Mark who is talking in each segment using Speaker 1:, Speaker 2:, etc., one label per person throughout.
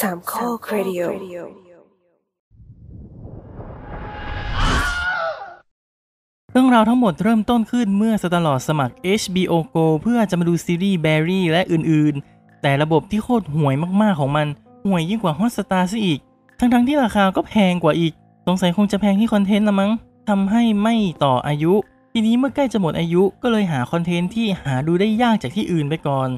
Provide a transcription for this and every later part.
Speaker 1: สามข้อครดิโอ
Speaker 2: เรื่องราวทั้งหมดเริ่มต้นขึ้นเมื่อสตาร์ลอดสมัคร HBO Go เพื่อจะมาดูซีรีส์ Barry และอื่นๆ แต่ระบบที่โคตรห่วยมากๆของมันห่วยยิ่งกว่า Hotstar ซะอีก ทั้งๆที่ราคาก็แพงกว่าอีก สงสัยคงจะแพงที่คอนเทนต์ละมั้งทำให้ไม่ต่ออายุ ทีนี้เมื่อใกล้จะหมดอายุก็เลยหาคอนเทนต์ที่หาดูได้ยากจากที่อื่นไปก่อน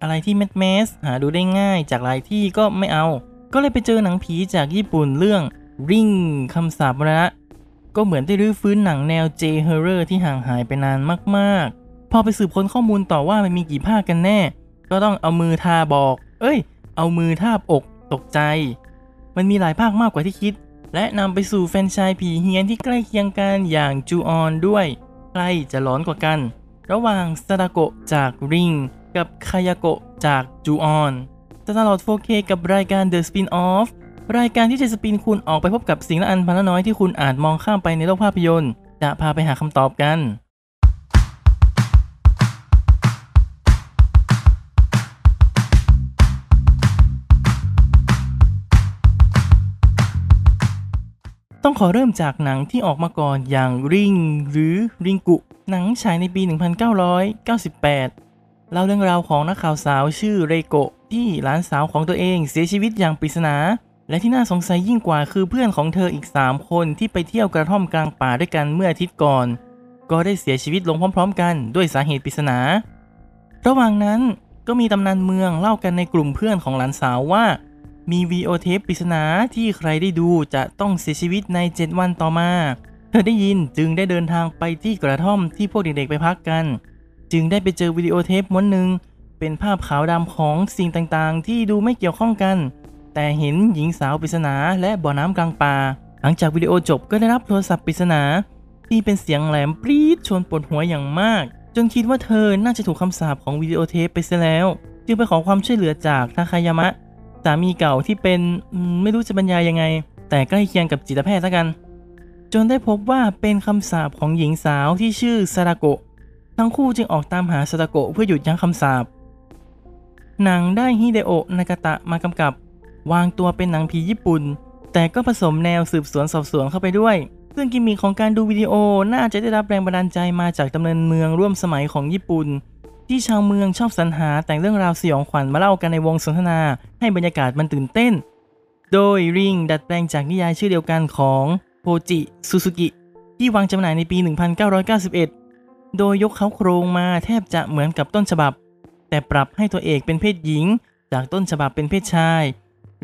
Speaker 2: อะไรที่แมสแมสหาดูได้ง่ายจากหลายที่ก็ไม่เอา ก็เลยไปเจอหนังผีจากญี่ปุ่นเรื่อง Ring คำสาปมรณะก็เหมือนได้รื้อฟื้นหนังแนว J Horror ที่ห่างหายไปนานมากๆ พอไปสืบค้นข้อมูลต่อว่ามันมีกี่ภาคกันแน่ ก็ต้องเอามือทาบอก เอ้ย เอามือทาบอกตกใจ มันมีหลายภาคมากกว่าที่คิด และนำไปสู่แฟนชายผีเฮียนที่ใกล้เคียงกันอย่างจูออนด้วย ใครจะร้อนกว่ากัน ระหว่างซาดาโกะจากริง กับคายาโกะจากจูออนตลอด 4K กับรายการ The Spin-off รายการที่จะสปินคุณออกไปพบกับสิ่งละอันพันละน้อยที่คุณอาจมองข้ามไปในโลกภาพยนตร์ จะพาไปหาคำตอบกันต้องขอเริ่มจากหนังที่ออกมาก่อนอย่างริงหรือริงกุ หนังฉายในปี 1998 เล่าเรื่องราวของนักข่าวสาวชื่อเรโกะที่หลานสาวของตัวเองเสียชีวิตอย่างปริศนา และที่น่าสงสัยยิ่งกว่าคือเพื่อนของเธออีก 3 คนที่ไปเที่ยวกระท่อมกลางป่าด้วยกันเมื่ออาทิตย์ก่อน ก็ได้เสียชีวิตลงพร้อม ๆ กันด้วยสาเหตุปริศนา ระหว่างนั้นก็มีตำนานเมืองเล่ากันในกลุ่มเพื่อนของหลานสาวว่า มีวีโอเทปปริศนาที่ใครได้ดูจะต้องเสียชีวิตใน 7 วันต่อมา เธอได้ยินจึงได้เดินทางไปที่กระท่อมที่พวกเด็กๆไปพักกัน จึงได้ไปเจอวิดีโอเทปม้วนหนึ่งเป็นภาพขาวดำของสิ่งต่างๆ ที่ดูไม่เกี่ยวข้องกัน แต่เห็นหญิงสาวปริศนาและบ่อน้ำกลางป่า หลังจากวิดีโอจบก็ได้รับโทรศัพท์ปริศนา ที่เป็นเสียงแหลมปรี๊ดชวนปวดหัวอย่างมาก จนคิดว่าเธอน่าจะถูกคำสาปของวิดีโอเทปไปเสียแล้ว จึงไปขอความช่วยเหลือจากทาคายามะ สามีเก่าที่เป็นไม่รู้จะบรรยายยังไง แต่ใกล้เคียงกับจิตแพทย์ล้วกัน จนได้พบว่าเป็นคำสาปของหญิงสาวที่ชื่อซาดาโกะ ทั้งคู่จึงออกตามหาซาดาโกะเพื่อหยุดยั้งคำสาปหนังได้ฮิเดโอะนากาตะมากำกับ วางตัวเป็นหนังผีญี่ปุ่น แต่ก็ผสมแนวสืบสวนสอบสวนเข้าไปด้วย ซึ่งกิมมิคของการดูวิดีโอน่าจะได้รับแรงบันดาลใจมาจากดำเนินเมืองร่วมสมัยของญี่ปุ่น ที่ชาวเมืองชอบสรรหาแต่งเรื่องราวสยองขวัญมาเล่ากันในวงสนทนา ให้บรรยากาศมันตื่นเต้น โดยริงดัดแปลงจากนิยายชื่อเดียวกันของโพจิซูซูกิที่วางจำหน่ายในปี 1991 โดยยกเขาโครงมาแทบจะเหมือนกับต้นฉบับ แต่ปรับให้ตัวเอกเป็นเพศหญิง จากต้นฉบับเป็นเพศชาย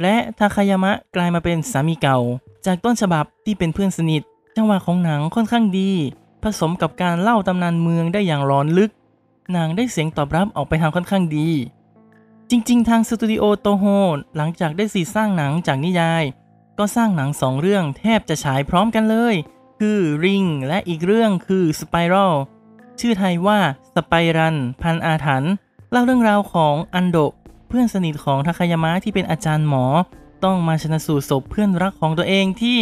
Speaker 2: และทาคายามะกลายมาเป็นสามีเก่า จากต้นฉบับที่เป็นเพื่อนสนิท จังหวะของหนังค่อนข้างดี ผสมกับการเล่าตำนานเมืองได้อย่างร้อนลึก หนังได้เสียงตอบรับออกไปทางค่อนข้างดี จริง ๆ ทางสตูดิโอโตโฮหลังจากได้สีสร้างหนังจากนิยาย ก็สร้างหนังสองเรื่องแทบจะฉายพร้อมกันเลย คือ Ring และอีกเรื่องคือ Spiral ชื่อไทยว่าสไปรัน พันอาถรรพ์เล่าเรื่องราวของอันโดะเพื่อนสนิทของทาคายามะที่เป็นอาจารย์หมอ ต้องมาชนะสูตรศพเพื่อนรักของตัวเองที่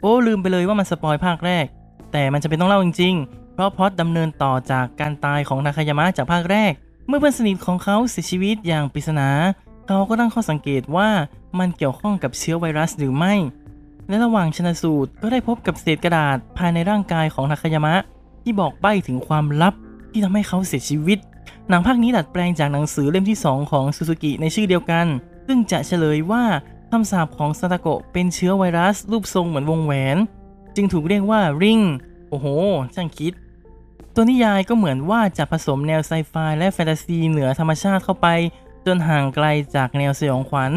Speaker 2: โอ้ลืมไปเลยว่ามันสปอยภาคแรก แต่มันจะเป็นต้องเล่าจริงๆ เพราะพอดดำเนินต่อจากการตายของทาคายามะจากภาคแรก เมื่อเพื่อนสนิทของเขาเสียชีวิตอย่างปริศนาเขาก็ตั้งข้อสังเกตว่ามันเกี่ยวข้องกับเชื้อไวรัสหรือไม่ และระหว่างชนะสูตรก็ได้พบกับเศษกระดาษภายในร่างกายของทาคายามะ ที่บอกใบ้ถึงความลับที่ทำให้เขาเสียชีวิต หนังภาคนี้ดัดแปลงจากหนังสือเล่มที่ 2 ของซูซูกิในชื่อเดียวกัน ซึ่งจะเฉลยว่าคำสาปของซาตาโกะเป็นเชื้อไวรัสรูปทรงเหมือนวงแหวน จึงถูกเรียกว่าริงโอ้โห ช่างคิด ตัวนิยายก็เหมือนว่าจะผสมแนวไซไฟและแฟนตาซีเหนือธรรมชาติเข้าไป จนห่างไกลจากแนวสยองขวัญ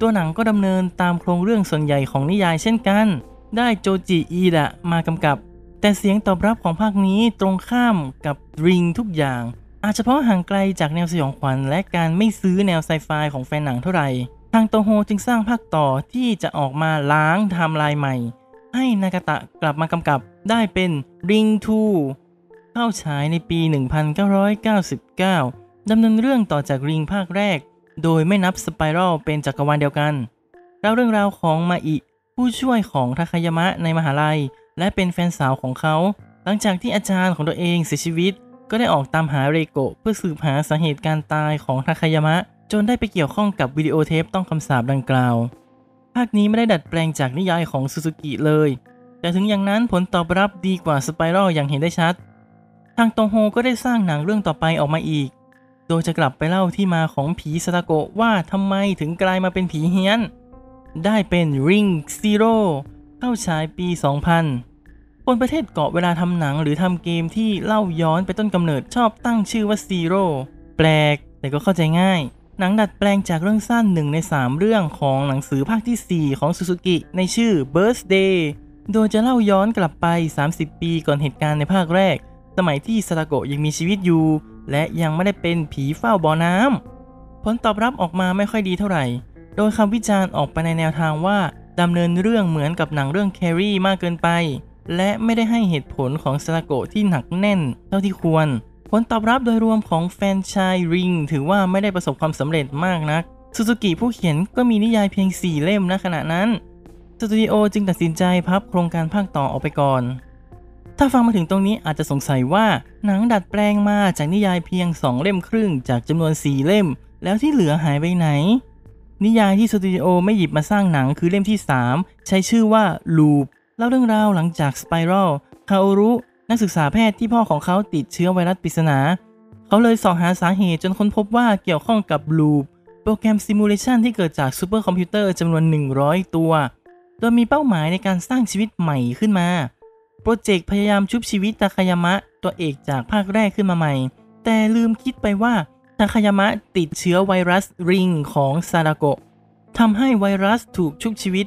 Speaker 2: ตัวหนังก็ดำเนินตามโครงเรื่องส่วนใหญ่ของนิยายเช่นกัน ได้โจจิอีดะมากำกับ แต่เสียงตอบรับของภาคนี้ตรงข้ามกับริงทุกอย่าง อาจจะเฉพาะห่างไกลจากแนวสยองขวัญและการไม่ซื้อแนวไซไฟของแฟนหนังเท่าไหร่ ทางโตโฮจึงสร้างภาคต่อที่จะออกมาล้างไทม์ไลน์ใหม่ ให้นากาตะกลับมากำกับได้เป็น Ring 2เข้าฉายในปี 1999 ดำเนินเรื่องต่อจากริงภาคแรก โดยไม่นับสไปรัลเป็นจักรวาลเดียวกันเล่าเรื่องราวของมาอิผู้ช่วยของทาคายามะในมหาลัย และเป็นแฟนสาวของเขา หลังจากที่อาจารย์ของตัวเองเสียชีวิต ก็ได้ออกตามหาเรโกะเพื่อสืบหาสาเหตุการตายของทาคายามะ จนได้ไปเกี่ยวข้องกับวิดีโอเทปต้องคำสาปดังกล่าว ภาคนี้ไม่ได้ดัดแปลงจากนิยายของซูซูกิเลย แต่ถึงอย่างนั้นผลตอบรับดีกว่าสไปรัลอย่างเห็นได้ชัด ทางตงโฮก็ได้สร้างหนังเรื่องต่อไปออกมาอีก โดยจะกลับไปเล่าที่มาของผีสตาโกะว่าทำไมถึงกลายมาเป็นผีเฮี้ยน ได้เป็น Ring Zero เข้าฉายปี 2000 คนประเทศเกาะเวลาทำหนังหรือทำเกมที่เล่าย้อนไปต้นกำเนิดชอบตั้งชื่อว่า Zero แปลกแต่ก็เข้าใจง่าย หนังดัดแปลงจากเรื่องสั้นหนึ่งใน 3 เรื่องของหนังสือภาคที่ 4 ของซูซูกิในชื่อ Birthday โดยจะเล่าย้อนกลับไป 30 ปีก่อนเหตุการณ์ในภาคแรก สมัยที่สตาโกะยังมีชีวิตอยู่ และยังไม่ได้เป็นผีเฝ้าบ่อน้ำผลตอบรับออกมาไม่ค่อยดีเท่าไหร่ โดยคำวิจารณ์ออกไปในแนวทางว่า ดำเนินเรื่องเหมือนกับหนังเรื่องแครีมากเกินไป และไม่ได้ให้เหตุผลของสตาโกะที่หนักแน่นเท่าที่ควร ผลตอบรับโดยรวมของแฟนชายริงถือว่าไม่ได้ประสบความสำเร็จมากนักซูซูกิผู้เขียนก็มีนิยายเพียง 4 เล่มณขณะนั้นสตูดิโอจึงตัดสินใจพับโครงการภาคต่อออกไปก่อน ถ้าฟังมาถึงตรงนี้อาจจะสงสัยว่าหนังดัดแปลงมาจากนิยายเพียง 2 เล่มครึ่งจากจำนวน 4 เล่ม แล้วที่เหลือหายไปไหน นิยายที่สตูดิโอไม่หยิบมาสร้างหนังคือเล่มที่ 3 ใช้ชื่อว่า Loop เล่าเรื่องราวหลังจาก Spiral คาโอรุ นักศึกษาแพทย์ที่พ่อของเขาติดเชื้อไวรัสปริศนา เขาเลยสืบหาสาเหตุจนค้นพบว่าเกี่ยวข้องกับ Loop โปรแกรม simulation ที่เกิดจากซูเปอร์คอมพิวเตอร์จำนวน 100 ตัว โดยมีเป้าหมายในการสร้างชีวิตใหม่ขึ้นมา โปรเจกต์พยายามชุบชีวิตตาคายามะ ตัวเอกจากภาคแรกขึ้นมาใหม่ แต่ลืมคิดไปว่า ตาคายามะติดเชื้อไวรัสริงของซาดาโกะทำให้ไวรัสถูกชุบชีวิต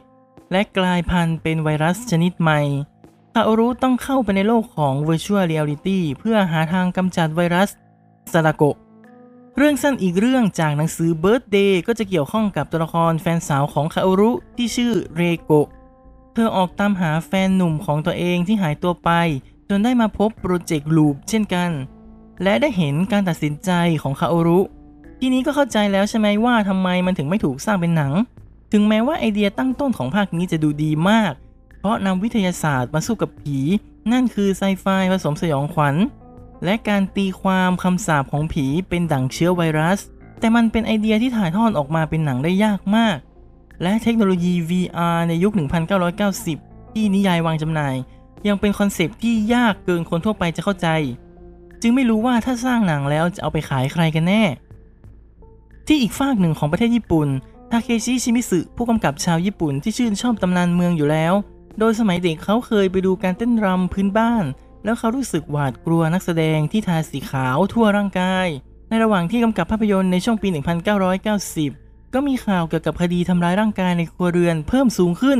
Speaker 2: และกลายพันธุ์เป็นไวรัสชนิดใหม่คาโอรุต้องเข้าไปในโลกของ Virtual Reality เพื่อหาทางกำจัดไวรัสซาดาโกะเรื่องสั้นอีกเรื่องจากหนังสือ Birthday ก็จะเกี่ยวข้องกับตัวละครแฟนสาวของคาโอรุที่ชื่อเรโกะเธอออกตามหาแฟนหนุ่มของตัวเองที่หายตัวไป จนได้มาพบโปรเจกต์ลูปเช่นกัน และได้เห็นการตัดสินใจของคาโอรุ ทีนี้ก็เข้าใจแล้วใช่ไหมว่าทำไมมันถึงไม่ถูกสร้างเป็นหนัง ถึงแม้ว่าไอเดียตั้งต้นของภาคนี้จะดูดีมาก เพราะนำวิทยาศาสตร์มาสู้กับผี นั่นคือไซไฟผสมสยองขวัญ และการตีความคำสาปของผีเป็นดั่งเชื้อไวรัส แต่มันเป็นไอเดียที่ถ่ายทอดออกมาเป็นหนังได้ยากมาก และเทคโนโลยี VR ในยุค 1990 ที่นิยายวางจำหน่าย ยังเป็นคอนเซปต์ที่ยากเกินคนทั่วไปจะเข้าใจ จึงไม่รู้ว่าถ้าสร้างหนังแล้วจะเอาไปขายใครกันแน่ ที่อีกฟากหนึ่งของประเทศญี่ปุ่น ทาเคชิ ชิมิสึผู้กำกับชาวญี่ปุ่นที่ชื่นชอบตำนานเมืองอยู่แล้ว โดยสมัยเด็กเขาเคยไปดูการเต้นรำพื้นบ้าน แล้วเขารู้สึกหวาดกลัวนักแสดงที่ทาสีขาวทั่วร่างกาย ในระหว่างที่กำกับภาพยนตร์ในช่วงปี 1990 ก็มีข่าวเกี่ยวกับคดีทำร้ายร่างกายในครัวเรือนเพิ่มสูงขึ้น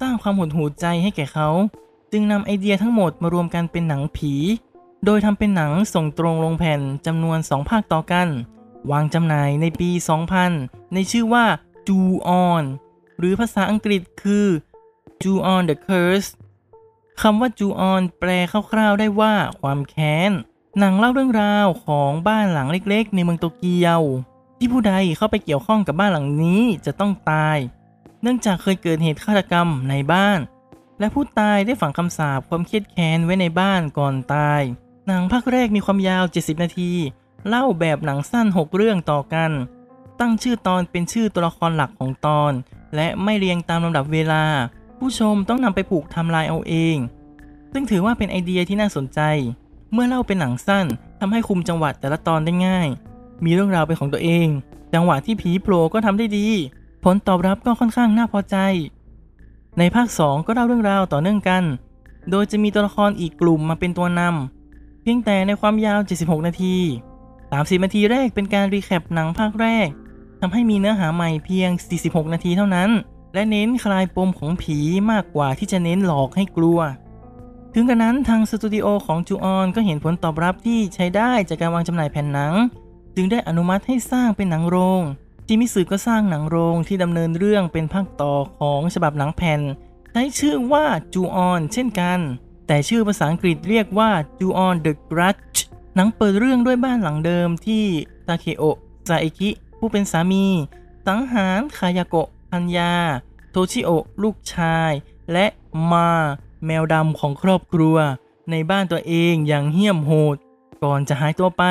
Speaker 2: สร้างความหดหู่ใจให้แก่เขา จึงนำไอเดียทั้งหมดมารวมกันเป็นหนังผี โดยทำเป็นหนังส่งตรงลงแผ่นจำนวน 2 ภาคต่อกัน วางจำหน่ายในปี 2000 ในชื่อว่า Ju On หรือภาษาอังกฤษคือ Ju On the Curse คำว่า Ju On แปลคร่าวๆได้ว่าความแค้น หนังเล่าเรื่องราวของบ้านหลังเล็กๆ ในเมืองโตเกียว ที่ผู้ใดเข้าไปเกี่ยวข้องกับบ้านหลังนี้จะต้องตาย เนื่องจากเคยเกิดเหตุฆาตกรรมในบ้าน และผู้ตายได้ฝังคำสาปความเครียดแค้นไว้ในบ้านก่อนตาย หนังภาคแรกมีความยาว 70 นาที เล่าแบบหนังสั้น 6 เรื่องต่อกัน ตั้งชื่อตอนเป็นชื่อตัวละครหลักของตอน และไม่เรียงตามลำดับเวลา ผู้ชมต้องนำไปผูกทำลายเอาเอง ซึ่งถือว่าเป็นไอเดียที่น่าสนใจ เมื่อเล่าเป็นหนังสั้นทำให้คุมจังหวะแต่ละตอนได้ง่าย มีเรื่องราวเป็นของตัวเอง จังหวะที่ผีโผล่ก็ทำได้ดี ผลตอบรับก็ค่อนข้างน่าพอใจ ในภาค 2 ก็เล่าเรื่องราวต่อเนื่องกัน โดยจะมีตัวละครอีกกลุ่มมาเป็นตัวนำ เพียงแต่ในความยาว 76 นาที 30 นาทีแรกเป็นการรีแคปหนังภาคแรกทำให้มีเนื้อหาใหม่เพียง 46 นาทีเท่านั้น และเน้นคลายปมของผีมากกว่าที่จะเน้นหลอกให้กลัว ถึงกระนั้นทางสตูดิโอของจูออนก็เห็นผลตอบรับที่ใช้ได้จากการวางจำหน่ายแผ่นหนัง จึงได้อนุมัติให้สร้างเป็นหนังโรงจิมิสึก็สร้างหนังโรงที่ดำเนินเรื่องเป็นภาคต่อของฉบับหนังแผ่น ใช้ชื่อว่าจูออนเช่นกัน แต่ชื่อภาษาอังกฤษเรียกว่าจูออน The Grudge หนังเปิดเรื่องด้วยบ้านหลังเดิมที่ตาเคโอะซาเอกิ ผู้เป็นสามี สังหารคายาโกะพันยา โทชิโอะลูกชาย และมาแมวดำของครอบครัว ในบ้านตัวเองอย่างเหี้ยมโหด ก่อนจะหายตัวไป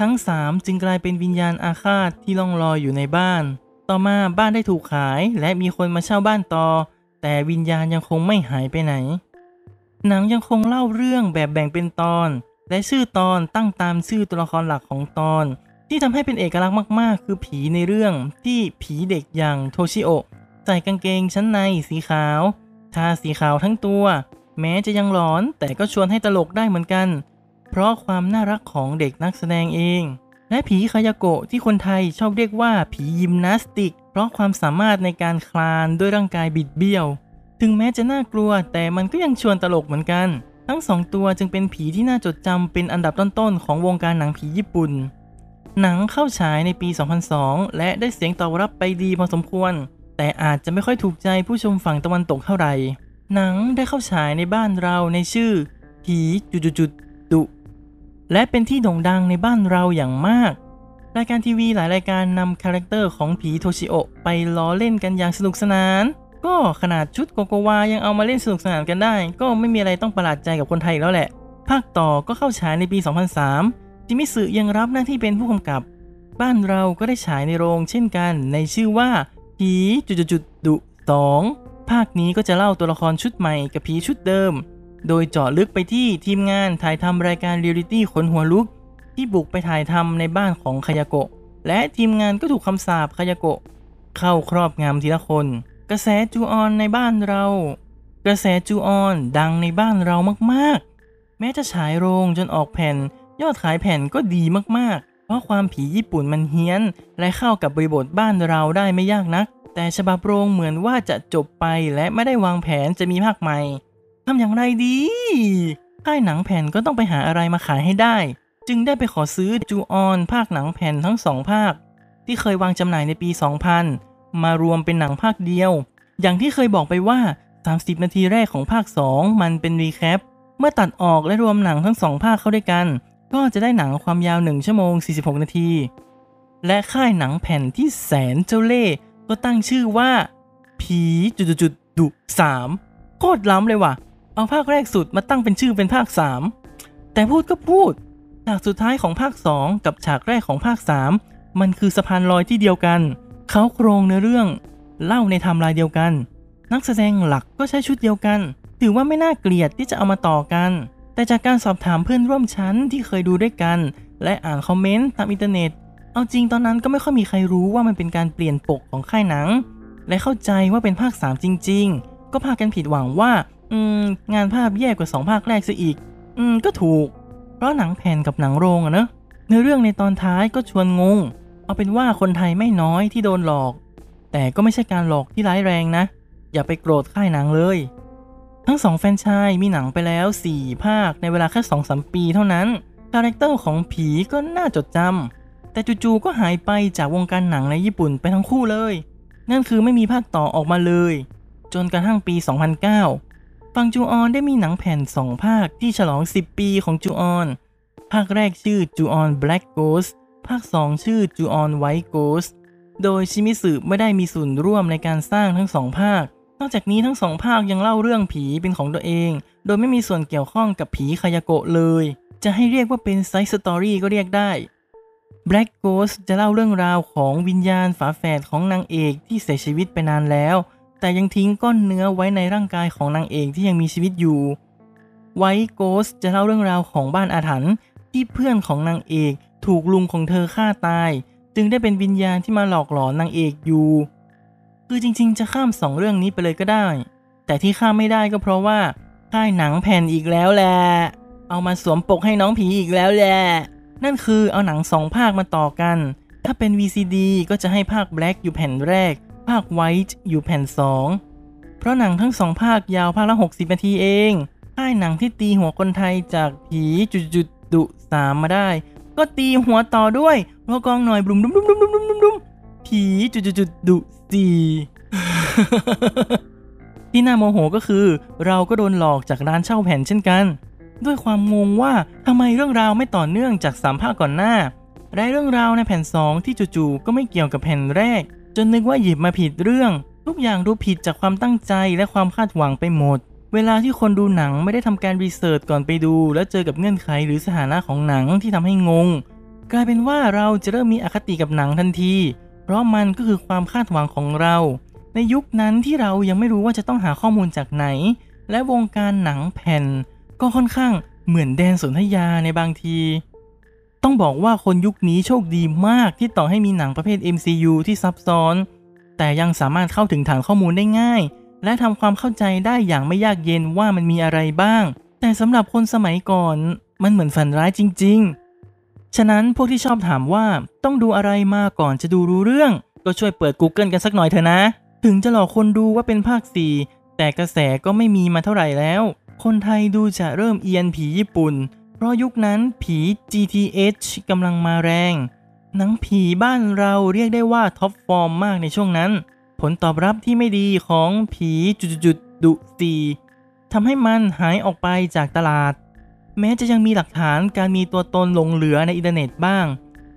Speaker 2: ทั้งสามจึงกลายเป็นวิญญาณอาฆาตที่ล่องลอยอยู่ในบ้าน ต่อมาบ้านได้ถูกขายและมีคนมาเช่าบ้านต่อ แต่วิญญาณยังคงไม่หายไปไหน หนังยังคงเล่าเรื่องแบบแบ่งเป็นตอน และชื่อตอนตั้งตามชื่อตัวละครหลักของตอน ที่ทำให้เป็นเอกลักษณ์มาก ๆ คือผีในเรื่องที่ผีเด็กอย่างโทชิโอใส่กางเกงชั้นในสีขาวทาสีขาวทั้งตัว แม้จะยังหลอนแต่ก็ชวนให้ตลกได้เหมือนกัน เพราะความน่ารักของเด็กนักแสดงเอง และผีคายาโกะที่คนไทยชอบเรียกว่าผียิมนาสติก เพราะความสามารถในการคลานด้วยร่างกายบิดเบี้ยว ถึงแม้จะน่ากลัวแต่มันก็ยังชวนตลกเหมือนกัน ทั้งสองตัวจึงเป็นผีที่น่าจดจำเป็นอันดับต้นๆของวงการหนังผีญี่ปุ่น หนังเข้าฉายในปี 2002 และได้เสียงตอบรับไปดีพอสมควร แต่อาจจะไม่ค่อยถูกใจผู้ชมฝั่งตะวันตกเท่าไหร่ หนังได้เข้าฉายในบ้านเราในชื่อ ผีจุดๆๆดุและเป็นที่โด่งดังในบ้านเราอย่างมาก รายการทีวีหลายรายการนำ character ของผีโทชิโอะไปล้อเล่นกันอย่างสนุกสนาน ก็ขนาดชุดโกโกวายังเอามาเล่นสนุกสนานกันได้ ก็ไม่มีอะไรต้องประหลาดใจกับคนไทยอีกแล้วแหละ ภาคต่อก็เข้าฉายในปี 2003 ชิมิสึยังรับหน้าที่เป็นผู้กำกับ บ้านเราก็ได้ฉายในโรงเช่นกันในชื่อว่าผีจุดๆๆดุ2ภาคนี้ก็จะเล่าตัวละครชุดใหม่กับผีชุดเดิม โดยเจาะลึกไปที่ทีมงานถ่ายทำรายการเรียลลิตี้ขนหัวลุก ที่บุกไปถ่ายทำในบ้านของคายาโกะ และทีมงานก็ถูกคำสาปคายาโกะ เข้าครอบงำทีละคน กระแสจูออนในบ้านเรา กระแสจูออนดังในบ้านเรามากๆ แม้จะฉายโรงจนออกแผ่น ยอดขายแผ่นก็ดีมากๆ เพราะความผีญี่ปุ่นมันเฮี้ยน และเข้ากับบริบทบ้านเราได้ไม่ยากนัก แต่ฉบับโรงเหมือนว่าจะจบไปและไม่ได้วางแผนจะมีภาคใหม่ทำอย่างไรดีค่ายหนังแผ่นก็ต้องไปหาอะไรมาขายให้ได้ จึงได้ไปขอซื้อจูออนภาคหนังแผ่นทั้งสองภาค ที่เคยวางจำหน่ายในปี 2000 มารวมเป็นหนังภาคเดียว อย่างที่เคยบอกไปว่า 30 นาทีแรกของภาค 2 มันเป็นรีแคป เมื่อตัดออกและรวมหนังทั้งสองภาคเข้าด้วยกัน ก็จะได้หนังความยาว 1 ชั่วโมง 46 นาที และค่ายหนังแผ่นที่แสนเจ้าเล่ห์ก็ตั้งชื่อว่า ผีจุดๆๆดุ3โคตรล้ำเลยว่ะ เอาภาคแรกสุดมาตั้งเป็นชื่อเป็นภาค 3 แต่พูดก็พูด ฉากสุดท้ายของภาค 2 กับฉากแรกของภาค 3 มันคือสะพานลอยที่เดียวกัน เค้าโครงในอเรื่องเล่าในไทม์ไลน์เดียวกัน นักแสดงหลักก็ใช้ชุดเดียวกัน ถือว่าไม่น่าเกลียดที่จะเอามาต่อกัน แต่จากการสอบถามเพื่อนร่วมชั้นที่เคยดูด้วยกัน และอ่านคอมเมนต์ตามอินเทอร์เน็ต เอาจริงตอนนั้นก็ไม่ค่อยมีใครรู้ว่ามันเป็นการเปลี่ยนปกของค่ายหนัง และเข้าใจว่าเป็นภาค 3 จริง ๆ ก็พากันผิดหวังว่า อืม งานภาพแย่กว่า 2 ภาคแรกซะอีก อืม ก็ถูก เพราะหนังแผ่นกับหนังโรงอะเนอะในเรื่องในตอนท้ายก็ชวนงง เอาเป็นว่าคนไทยไม่น้อยที่โดนหลอก แต่ก็ไม่ใช่การหลอกที่ร้ายแรงนะ อย่าไปโกรธค่ายหนังเลย ทั้งสองแฟนชายมีหนังไปแล้ว 4 ภาคในเวลาแค่2-3ปีเท่านั้น character ของผีก็น่าจดจำแต่จู่ๆก็หายไปจากวงการหนังในญี่ปุ่นไปทั้งคู่เลย นั่นคือไม่มีภาคต่อออกมาเลย จนกระทั่งปี 2009ฝั่งจูออนได้มีหนังแผ่น 2 ภาคที่ฉลอง 10 ปีของจูออน ภาคแรกชื่อจูออน Black Ghost ภาค 2 ชื่อจูออน White Ghost โดยชิมิสึไม่ได้มีส่วนร่วมในการสร้างทั้งสองภาค นอกจากนี้ทั้งสองภาคยังเล่าเรื่องผีเป็นของตัวเอง โดยไม่มีส่วนเกี่ยวข้องกับผีคายาโกะเลย จะให้เรียกว่าเป็น side story ก็เรียกได้ Black Ghost จะเล่าเรื่องราวของวิญญาณฝาแฝดของนางเอกที่เสียชีวิตไปนานแล้ว แต่ยังทิ้งก้อนเนื้อไว้ในร่างกายของนางเอกที่ยังมีชีวิตอยู่ White Ghost จะเล่าเรื่องราวของบ้านอาถรรพ์ที่เพื่อนของนางเอก ถูกลุงของเธอฆ่าตาย จึงได้เป็นวิญญาณที่มาหลอกหลอนนางเอกอยู่ คือจริงๆ จะข้ามสองเรื่องนี้ไปเลยก็ได้ แต่ที่ข้ามไม่ได้ก็เพราะว่าค่ายหนังแผ่นอีกแล้วแหละเอามาสวมปกให้น้องผีอีกแล้วแหละนั่นคือเอาหนังสองภาคมาต่อกัน ถ้าเป็น VCD ก็จะให้ภาค Black อยู่แผ่นแรก ภาค White อยู่แผ่น 2 เพราะหนังทั้งสองภาคยาวภาคละ 60 นาทีเองค่ายหนังที่ตีหัวคนไทยจากผีจุดๆดุสามมาได้ ก็ตีหัวต่อด้วยรอกองหน่อยบลุมดุมดุมดุมดุมดุมดุมดุมผีจุดจุดจุดดุสีที่น่าโมโหก็คือ เราก็โดนหลอกจากร้านเช่าแผ่นเช่นกัน ด้วยความงงว่าทำไมเรื่องราวไม่ต่อเนื่องจากสามภาคก่อนหน้าและเรื่องราวในแผ่นสองที่จู่ๆก็ไม่เกี่ยวกับแผ่นแรก จนนึกว่าหยิบมาผิดเรื่อง ทุกอย่างดูผิดจากความตั้งใจและความคาดหวังไปหมด เวลาที่คนดูหนังไม่ได้ทำการรีเสิร์ชก่อนไปดู แล้วเจอกับเงื่อนไขหรือสถานะของหนังที่ทำให้งง กลายเป็นว่าเราจะเริ่มมีอคติกับหนังทันที เพราะมันก็คือความคาดหวังของเรา ในยุคนั้นที่เรายังไม่รู้ว่าจะต้องหาข้อมูลจากไหน และวงการหนังแผ่น ก็ค่อนข้างเหมือนแดนสนธยาในบางที ต้องบอกว่าคนยุคนี้โชคดีมากที่ต่อให้มีหนังประเภท MCU ที่ซับซ้อน แต่ยังสามารถเข้าถึงฐานข้อมูลได้ง่าย และทำความเข้าใจได้อย่างไม่ยากเย็นว่ามันมีอะไรบ้าง แต่สำหรับคนสมัยก่อนมันเหมือนฝันร้ายจริง ๆ ฉะนั้นพวกที่ชอบถามว่าต้องดูอะไรมาก่อนจะดูรู้เรื่อง ก็ช่วยเปิด Google กันสักหน่อยเถอะนะ ถึงจะหลอกคนดูว่าเป็นภาค 4 แต่กระแสก็ไม่มีมาเท่าไหร่แล้ว คนไทยดูจะเริ่มเอียนผีญี่ปุ่น เพราะยุคนั้นผี GTH กำลังมาแรง หนังผีบ้านเราเรียกได้ว่าท็อปฟอร์มมากในช่วงนั้น ผลตอบรับที่ไม่ดีของผีจุดๆดุสีทำให้มันหายออกไปจากตลาด แม้จะยังมีหลักฐานการมีตัวตนหลงเหลือในอินเทอร์เน็ตบ้าง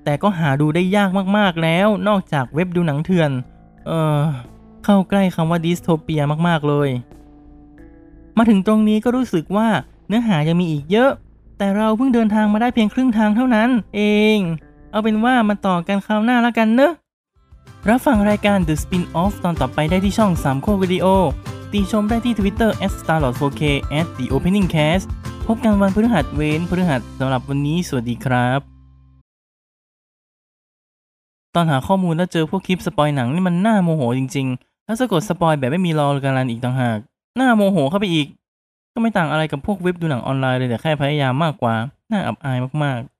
Speaker 2: แต่ก็หาดูได้ยากมากๆแล้วนอกจากเว็บดูหนังเถื่อน เออเข้าใกล้คำว่า dystopia มากๆเลย มาถึงตรงนี้ก็รู้สึกว่าเนื้อหายังมีอีกเยอะ แต่เราเพิ่งเดินทางมาได้เพียงครึ่งทางเท่านั้น เอง เอาเป็นว่ามาต่อกันคราวหน้าแล้วกันเนอะ รับฟังรายการ The Spin-off ตอนต่อไปได้ที่ช่อง3โควิดีโอตีชมได้ที่ Twitter @starlord4k @the opening cast พบกันวันพฤหัสเว้นพฤหัสสำหรับวันนี้ สวัสดีครับ ตอนหาข้อมูลแล้วเจอพวกคลิปสปอยหนังนี่มันน่าโมโหจริงๆแล้วสะกดสปอยแบบไม่มีรอการันอีกต่างหาก น่าโมโหเข้าไปอีก ก็ไม่ต่างอะไรกับพวกเว็บดูหนังออนไลน์เลยแต่แค่พยายามมากกว่า น่าอับอายมากๆ